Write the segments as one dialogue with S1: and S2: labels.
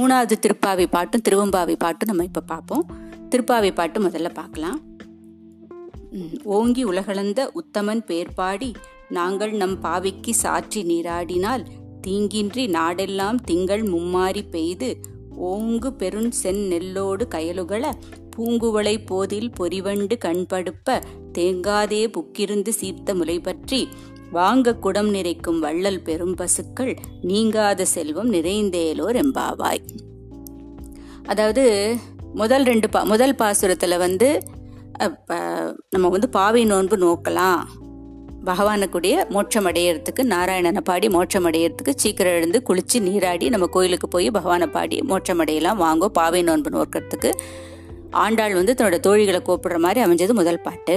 S1: மூணாவது திருப்பாவை பாட்டும் திருவம்பாவை பாட்டும் நம்ம இப்போ பார்ப்போம். திருப்பாவை பாட்டு முதல்ல பார்க்கலாம். ஓங்கி உலகளந்த உத்தமன் பேர்பாடி நாங்கள் நம் பாவிக்கு சாற்றி நீராடினால் தீங்கின்றி நாடெல்லாம் திங்கள் மும்மாறி பெய்து ஓங்கு பெருஞ் செந் நெல்லோடு கயலுகள பூங்குவளை போதில் பொறிவண்டு கண்படுப்ப தேங்காதே புக்கிருந்து சீர்த்த முலை பற்றி வாங்க குடம் நிறைக்கும் வள்ளல் பெரும் பசுக்கள் நீங்காத செல்வம் நிறைந்தேலோர் எம்பாவாய் அதாவது முதல் ரெண்டு பா முதல் பாசுரத்தில் வந்து நம்ம வந்து பாவை நோன்பு நோக்கலாம். பகவானுக்குடைய மோட்சம் அடையிறதுக்கு நாராயணனை பாடி மோட்சம் அடையறதுக்கு சீக்கிரம் எழுந்து குளிச்சு நீராடி நம்ம கோயிலுக்கு போய் பகவானை பாடி மோட்சம் அடையலாம். வாங்கோ பாவை நோன்பு நோக்கிறதுக்கு. ஆண்டாள் வந்து தன்னோட தோழிகளை கூப்பிடுற மாதிரி அமைஞ்சது முதல் பாட்டு.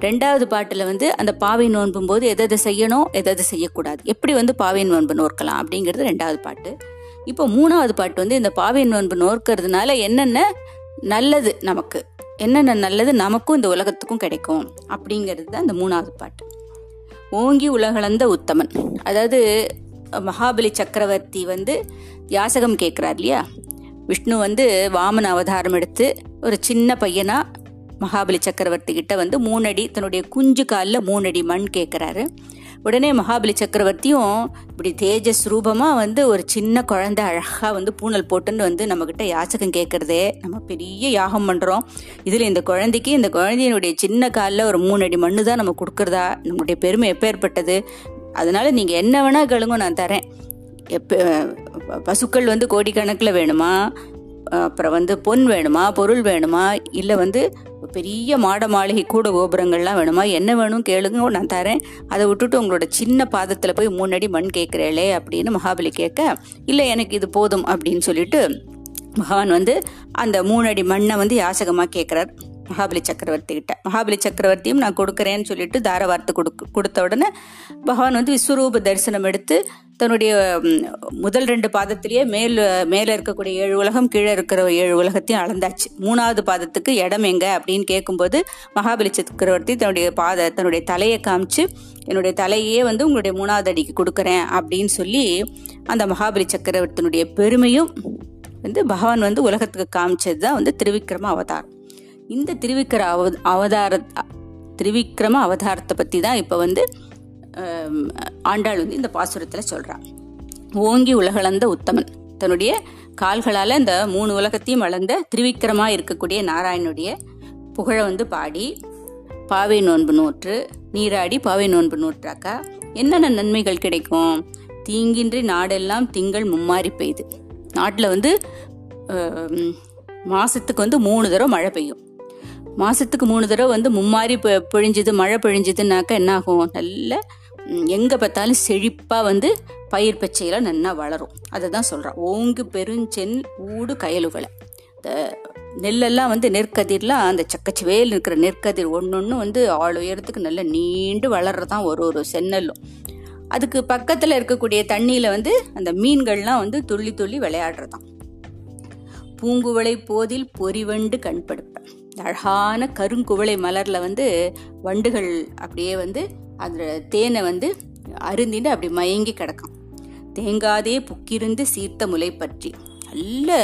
S1: ரெண்டாவது பாட்டில் வந்து அந்த பாவை நோன்பும் போது எதை எதை செய்யணும் எதை செய்யக்கூடாது. எப்படி வந்து பாவை நோன்பு நோக்கலாம் அப்படிங்கிறது ரெண்டாவது பாட்டு. இப்போ மூணாவது பாட்டு வந்து இந்த பாவை நோன்பு நோக்கிறதுனால என்னென்ன நல்லது நமக்கு? என்னென்ன நல்லது நமக்கும் இந்த உலகத்துக்கும் கிடைக்கும்? அப்படிங்கிறது தான் இந்த மூணாவது பாட்டு. ஓங்கி உலகளந்த உத்தமன். அதாவது மகாபலி சக்கரவர்த்தி வந்து யாசகம் கேட்குறார் இல்லையா? விஷ்ணு வந்து வாமன அவதாரம் எடுத்து ஒரு சின்ன பையனாக மகாபலி சக்கரவர்த்தி கிட்ட வந்து மூணடி தன்னுடைய குஞ்சு காலில் மூணடி மண் கேட்குறாரு உடனே மகாபலி சக்கரவர்த்தியும் இப்படி தேஜஸ் ரூபமாக வந்து ஒரு சின்ன குழந்தை அழகாக வந்து பூனல் போட்டுன்னு வந்து நம்மக்கிட்ட யாச்சகம் கேட்குறதே நம்ம பெரிய யாகம் பண்ணுறோம் இதில் இந்த குழந்தைக்கு இந்த குழந்தையினுடைய சின்ன காலில் ஒரு மூணடி மண்ணு தான் நம்ம கொடுக்குறதா நம்முடைய பெருமை எப்பேற்பட்டது. அதனால நீங்கள் என்ன வேணால் கேளுங்க நான் தரேன். எப்ப பசுக்கள் வந்து கோடிக்கணக்கில் வேணுமா? அப்புறம் வந்து பொன் வேணுமா பொருள் வேணுமா இல்லை வந்து பெரிய மாட மாளிகை கூட கோபுரங்கள்லாம் வேணுமா என்ன வேணும் கேளுங்க நான் தரேன். அதை விட்டுட்டு உங்களோட சின்ன பாதத்தில் போய் மூணடி மண் கேட்குறேளே அப்படின்னு மகாபலி கேட்க இல்லை எனக்கு இது போதும் அப்படின்னு சொல்லிட்டு பகவான் வந்து அந்த மூணடி மண்ணை வந்து யாசகமாக கேட்குறார் மகாபலி சக்கரவர்த்தி கிட்ட மகாபலி சக்கரவர்த்தியும் நான் கொடுக்குறேன்னு சொல்லிட்டு தார வார்த்தை கொடுக்கு கொடுத்த உடனே பகவான் வந்து விஸ்வரூப தரிசனம் எடுத்து தன்னுடைய முதல் ரெண்டு பாதத்திலேயே மேல் மேலே இருக்கக்கூடிய ஏழு உலகம் கீழே இருக்கிற ஏழு உலகத்தையும் அளந்தாச்சு. மூணாவது பாதத்துக்கு இடம் எங்க அப்படின்னு கேட்கும்போது மகாபலி சக்கரவர்த்தி தன்னுடைய பாத தன்னுடைய தலையை காமிச்சு என்னுடைய தலையே வந்து உங்களுடைய மூணாவது அடிக்கு கொடுக்குறேன் அப்படின்னு சொல்லி அந்த மகாபலி சக்கரவர்த்தியினுடைய பெருமையும் வந்து பகவான் வந்து உலகத்துக்கு காமிச்சது தான் வந்து திருவிக்ரம அவதாரம். இந்த திருவிக்கிர அவ அவதார திருவிக்ரம அவதாரத்தை பற்றி தான் இப்போ வந்து ஆண்டாள் வந்து இந்த பாசுரத்தில் சொல்கிறான் ஓங்கி உலகளந்த உத்தமன். தன்னுடைய கால்களால் இந்த மூணு உலகத்தையும் வளர்ந்த திருவிக்கிரமாக இருக்கக்கூடிய நாராயணனுடைய புகழை வந்து பாடி பாவை நோன்பு நூற்று நீராடி பாவை நோன்பு நூற்றாக்கா? என்னென்ன நன்மைகள் கிடைக்கும்? தீங்கின்றி நாடெல்லாம் திங்கள் மும்மாரி பெய்யுது நாட்டில் வந்து மாதத்துக்கு வந்து மூணு தடவை மழை பெய்யும். மாசத்துக்கு மூணு தடவை வந்து மும்மாரி பொழிஞ்சுது மழை பொழிஞ்சுதுனாக்கா என்ன ஆகும் நல்ல எங்கே எங்க பார்த்தாலும் செழிப்பா வந்து பயிர் பச்சையெல்லாம் நல்லா வளரும். அதை தான் சொல்றான். ஓங்கு பெருஞ்சென் ஊடு கயலுகளை. இந்த நெல்லெல்லாம் வந்து நெற்கதிர்லாம் அந்த சக்கச்சுவேல் இருக்கிற நெற்கதிர் ஒன்னொன்னு வந்து ஆள் உயரத்துக்கு நல்ல நீண்டு வளர்றதான் ஒரு ஒரு செந்நெல்லும். அதுக்கு பக்கத்துல இருக்கக்கூடிய தண்ணியில வந்து அந்த மீன்கள்லாம் வந்து துள்ளி துள்ளி விளையாடுறதான். பூங்குவளை போதில் பொறிவண்டு கண்படுப்பேன். அழகான கருங்குவளை மலரில் வந்து வண்டுகள் அப்படியே வந்து அதில் தேனை வந்து அருந்திட்டு அப்படி மயங்கி கிடக்கும். தேங்காதே புக்கிருந்து சீர்த்த முலை பற்றி. நல்ல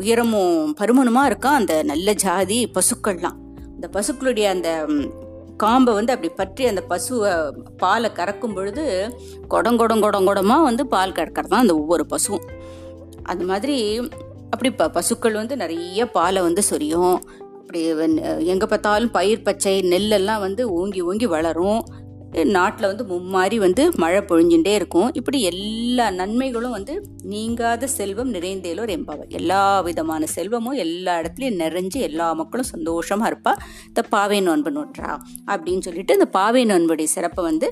S1: உயரமும் பருமனுமாக இருக்கும் அந்த நல்ல ஜாதி பசுக்கள்லாம். அந்த பசுக்களுடைய அந்த காம்பை வந்து அப்படி பற்றி அந்த பசுவை பாலை கறக்கும் பொழுது குடம் குடம் வந்து பால் கறக்கிறது தான் அந்த ஒவ்வொரு பசுவும். அது மாதிரி அப்படி ப பசுக்கள் வந்து நிறைய பாலை வந்து சொரியும். அப்படி எங்கே பார்த்தாலும் பயிர் பச்சை நெல்லெல்லாம் வந்து ஓங்கி ஓங்கி வளரும். நாட்டில் வந்து மும்மாறி வந்து மழை பொழிஞ்சுட்டே இருக்கும். இப்படி எல்லா நன்மைகளும் வந்து நீங்காத செல்வம் நிறைந்தேலோர் எம்பாவை எல்லா விதமான செல்வமும் எல்லா இடத்துலையும் நிறைஞ்சு எல்லா மக்களும் சந்தோஷமாக இருப்பா. இந்த பாவை நோன்பு நோற்றா அப்படின்னு சொல்லிட்டு இந்த பாவை நோன்புடைய சிறப்பை வந்து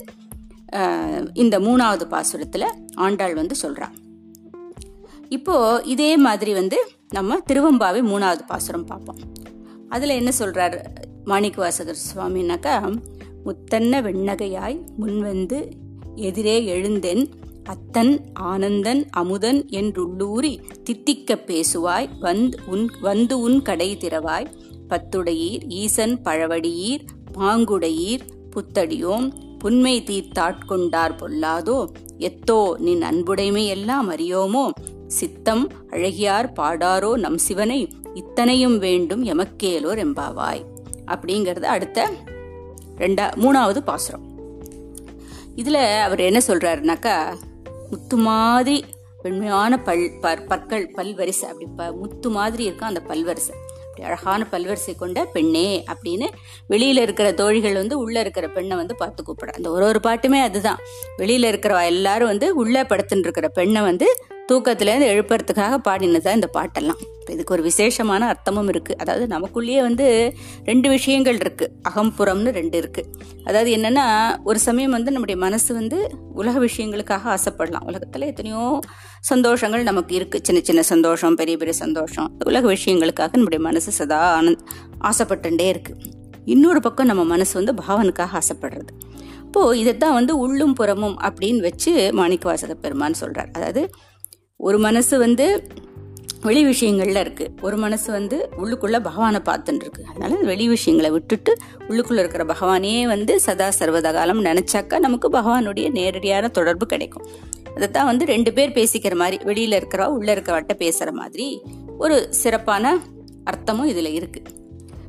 S1: இந்த மூணாவது பாசுரத்தில் ஆண்டாள் வந்து சொல்கிறான் இப்போ இதே மாதிரி வந்து நம்ம திருவம்பாவை மூணாவது பாசுரம் பார்ப்போம். அதில் என்ன சொல்கிறார் மாணிக்க வாசகர் சுவாமினாக்கா முத்தன்ன வெண்ணகையாய் முன்வந்து எதிரே எழுந்தென் அத்தன் ஆனந்தன் அமுதன் என்றுள்ளூரி தித்திக்க பேசுவாய் வந்து உன் வந்து உன் கடை திறவாய் பத்துடையீர் ஈசன் பழவடியீர் பாங்குடையீர் புத்தடியோம் புன்மை தீர்த்தாட்கொண்டார் பொல்லாதோ எத்தோ நின் அன்புடைமை எல்லாம் அறியோமோ சித்தம் அழகியார் பாடாரோ நம் சிவனை இத்தனையும் வேண்டும் எமக்கேலோர் எம்பாவாய் அப்படிங்கிறது அடுத்த ரெண்டா மூணாவது பாசுரம். இதில் அவர் என்ன சொல்கிறாருனாக்கா முத்து மாதிரி வெண்மையான பல் பற் பற்கள் பல்வரிசை அப்படி ப முத்து மாதிரி இருக்கும் அந்த பல்வரிசை. அப்படி அழகான பல்வரிசை கொண்ட பெண்ணே அப்படின்னு வெளியில் இருக்கிற தோழிகள் வந்து உள்ளே இருக்கிற பெண்ணை வந்து பார்த்து கூப்பிட அந்த ஒரு ஒரு பாட்டுமே அதுதான். வெளியில் இருக்கிற எல்லாரும் வந்து உள்ளே படுத்துட்டு இருக்கிற பெண்ணை வந்து தூக்கத்துலேருந்து எழுப்புறதுக்காக பாடினது தான் இந்த பாட்டெல்லாம். இப்போ இதுக்கு ஒரு விசேஷமான அர்த்தமும் இருக்குது அதாவது நமக்குள்ளேயே வந்து ரெண்டு விஷயங்கள் இருக்குது அகம்புறம்னு ரெண்டு இருக்குது அதாவது என்னென்னா ஒரு சமயம் வந்து நம்முடைய மனசு வந்து உலக விஷயங்களுக்காக ஆசைப்படலாம். உலகத்தில் எத்தனையோ சந்தோஷங்கள் நமக்கு இருக்குது சின்ன சின்ன சந்தோஷம் பெரிய பெரிய சந்தோஷம். உலக விஷயங்களுக்காக நம்முடைய மனசு சதா ஆனந்த் ஆசைப்பட்டுட்டே இருக்குது இன்னொரு பக்கம் நம்ம மனசு வந்து பாவனுக்காக ஆசைப்படுறது. இப்போது இதைத்தான் வந்து உள்ளும் புறமும் அப்படின்னு வச்சு மாணிக்கவாசக பெருமான்னு சொல்கிறார் அதாவது ஒரு மனசு வந்து வெளி விஷயங்கள்ல இருக்கு. ஒரு மனசு வந்து உள்ளுக்குள்ள பகவானை பார்த்துட்டு இருக்கு. அதனால வெளி விஷயங்களை விட்டுட்டு உள்ளுக்குள்ள இருக்கிற பகவானே வந்து சதா சர்வத காலம் நினைச்சாக்கா நமக்கு பகவானுடைய நேரடியான தொடர்பு கிடைக்கும். அதைத்தான் வந்து ரெண்டு பேர் பேசிக்கிற மாதிரி வெளியில இருக்கிறவா உள்ள இருக்கிறவட்ட பேசுற மாதிரி ஒரு சிறப்பான அர்த்தமும் இதுல இருக்கு.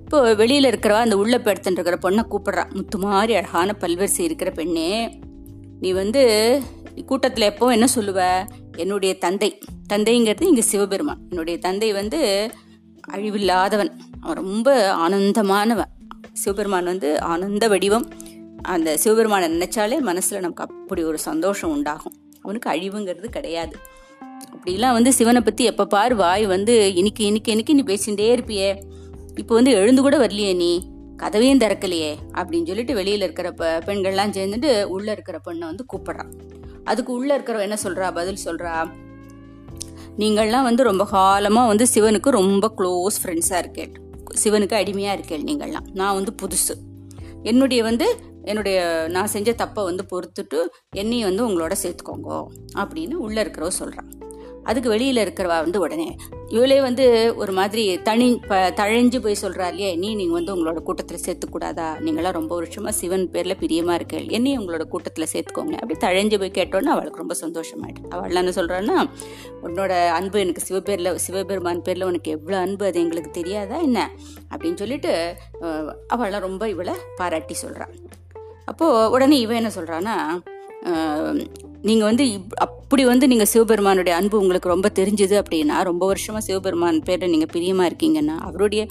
S1: இப்போ வெளியில இருக்கிறவா அந்த உள்ள படுத்துட்டு இருக்கிற பொண்ணை கூப்பிடுறா. முத்து மாதிரி அழகான பல்வரிசை இருக்கிற பெண்ணே நீ வந்து கூட்டத்தில் எப்போ என்ன சொல்லுவ? என்னுடைய தந்தை. தந்தைங்கிறது இங்கே சிவபெருமான். என்னுடைய தந்தை வந்து அழிவில்லாதவன். அவன் ரொம்ப ஆனந்தமானவன். சிவபெருமான் வந்து ஆனந்த வடிவம். அந்த சிவபெருமானை நினைச்சாலே மனசில் நமக்கு அப்படி ஒரு சந்தோஷம் உண்டாகும். அவனுக்கு அழிவுங்கிறது கிடையாது. அப்படிலாம் வந்து சிவனை பற்றி எப்போ பார் வாய் வந்து இன்னைக்கு இன்னைக்கு இன்னைக்கு நீ பேசிகிட்டே இருப்பியே. இப்போ வந்து எழுந்து கூட வரலையே நீ. கதவையும் திறக்கலையே. அப்படின்னு சொல்லிட்டு வெளியில் இருக்கிற பெண்கள்லாம் சேர்ந்துட்டு உள்ளே இருக்கிற பெண்ணை வந்து கூப்பிட்றான். அதுக்கு உள்ள இருக்கிறவ என்ன சொல்றா? பதில் சொல்றா நீங்கள்லாம் வந்து ரொம்ப காலமாக வந்து சிவனுக்கு ரொம்ப க்ளோஸ் ஃப்ரெண்ட்ஸாக இருக்கேன். சிவனுக்கு அடிமையாக இருக்கேன் நீங்கள்லாம். நான் வந்து புதுசு. என்னுடைய வந்து என்னுடைய நான் செஞ்ச தப்பை வந்து பொறுத்துட்டு என்னையும் வந்து உங்களோட சேர்த்துக்கோங்க. அப்படின்னு உள்ளே இருக்கிறவ சொல்கிறான் அதுக்கு வெளியில் இருக்கிறவா வந்து உடனே இவளே வந்து ஒரு மாதிரி தனி ப தழைஞ்சு போய் சொல்கிறா இல்லையே நீ நீங்கள் வந்து உங்களோட கூட்டத்தில் சேர்த்துக்கூடாதா நீங்களாம் ரொம்ப வருஷமாக சிவன் பேரில் பிரியமாக இருக்கேள் என்னையும் உங்களோட கூட்டத்தில் சேர்த்துக்கோங்க. அப்படி தழைஞ்சு போய் கேட்டோன்னே அவளுக்கு ரொம்ப சந்தோஷமாயிட்டு அவள் என்ன சொல்கிறான்னா உன்னோட அன்பு எனக்கு சிவபேரில் சிவபெருமான் பேரில் உனக்கு எவ்வளோ அன்பு அது எங்களுக்கு தெரியாதா என்ன? அப்படின்னு சொல்லிட்டு அவள்லாம் ரொம்ப இவளை பாராட்டி சொல்கிறான் அப்போது உடனே இவன் என்ன சொல்கிறான்னா நீங்கள் வந்து அப்படி வந்து நீங்கள் சிவபெருமானுடைய அன்பு உங்களுக்கு ரொம்ப தெரிஞ்சுது அப்படின்னா ரொம்ப வருஷமாக சிவபெருமான் பேரில் நீங்கள் பிரியமாக இருக்கீங்கன்னா அவருடைய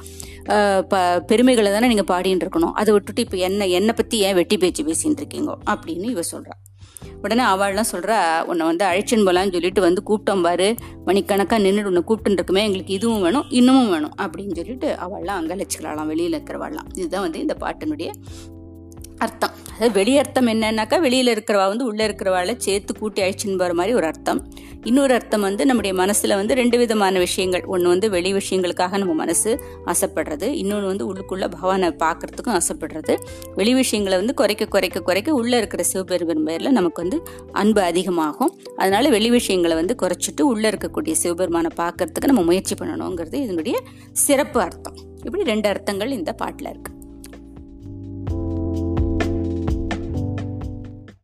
S1: ப பெருமைகளை தானே நீங்கள் பாடின்னு இருக்கணும். அதை விட்டுட்டு இப்போ என்ன என்னை பற்றி ஏன் வெட்டி பேச்சு பேசின்னு இருக்கீங்க அப்படின்னு இவ சொல்கிறா உடனே அவள்லாம் சொல்கிறா உன்னை வந்து அழைச்சின்னு போலான்னு சொல்லிட்டு வந்து கூப்பிட்டோம் பாரு. மணிக்கணக்காக நின்றுட்டு உன்னை கூப்பிட்டு இருக்குமே எங்களுக்கு இதுவும் வேணும் இன்னமும் வேணும் அப்படின்னு சொல்லிட்டு அவள்லாம் அங்கே அழைச்சிக்கலாம் வெளியில் இருக்கிறவாள்லாம் இதுதான் வந்து இந்த பாட்டினுடைய அர்த்தம். அதாவது வெளி அர்த்தம் என்னன்னாக்கா வெளியில் இருக்கிறவா வந்து உள்ளே இருக்கிறவாளை சேர்த்து கூட்டி அழிச்சுன்னு போகிற மாதிரி ஒரு அர்த்தம். இன்னொரு அர்த்தம் வந்து நம்முடைய மனசில் வந்து ரெண்டு விதமான விஷயங்கள். ஒன்று வந்து வெளி விஷயங்களுக்காக நம்ம மனசு ஆசைப்படுறது. இன்னொன்று வந்து உள்ளுக்குள்ளே பகவானை பார்க்கறதுக்கும் ஆசைப்படுறது. வெளி விஷயங்களை வந்து குறைக்க குறைக்க குறைக்க உள்ளே இருக்கிற சிவபெருமன் பேரில் நமக்கு வந்து அன்பு அதிகமாகும். அதனால் வெளி விஷயங்களை வந்து குறைச்சிட்டு உள்ளே இருக்கக்கூடிய சிவபெருமானை பார்க்கறதுக்கு நம்ம முயற்சி பண்ணணுங்கிறது இதனுடைய சிறப்பு அர்த்தம். இப்படி ரெண்டு அர்த்தங்கள் இந்த பாட்டில் இருக்குது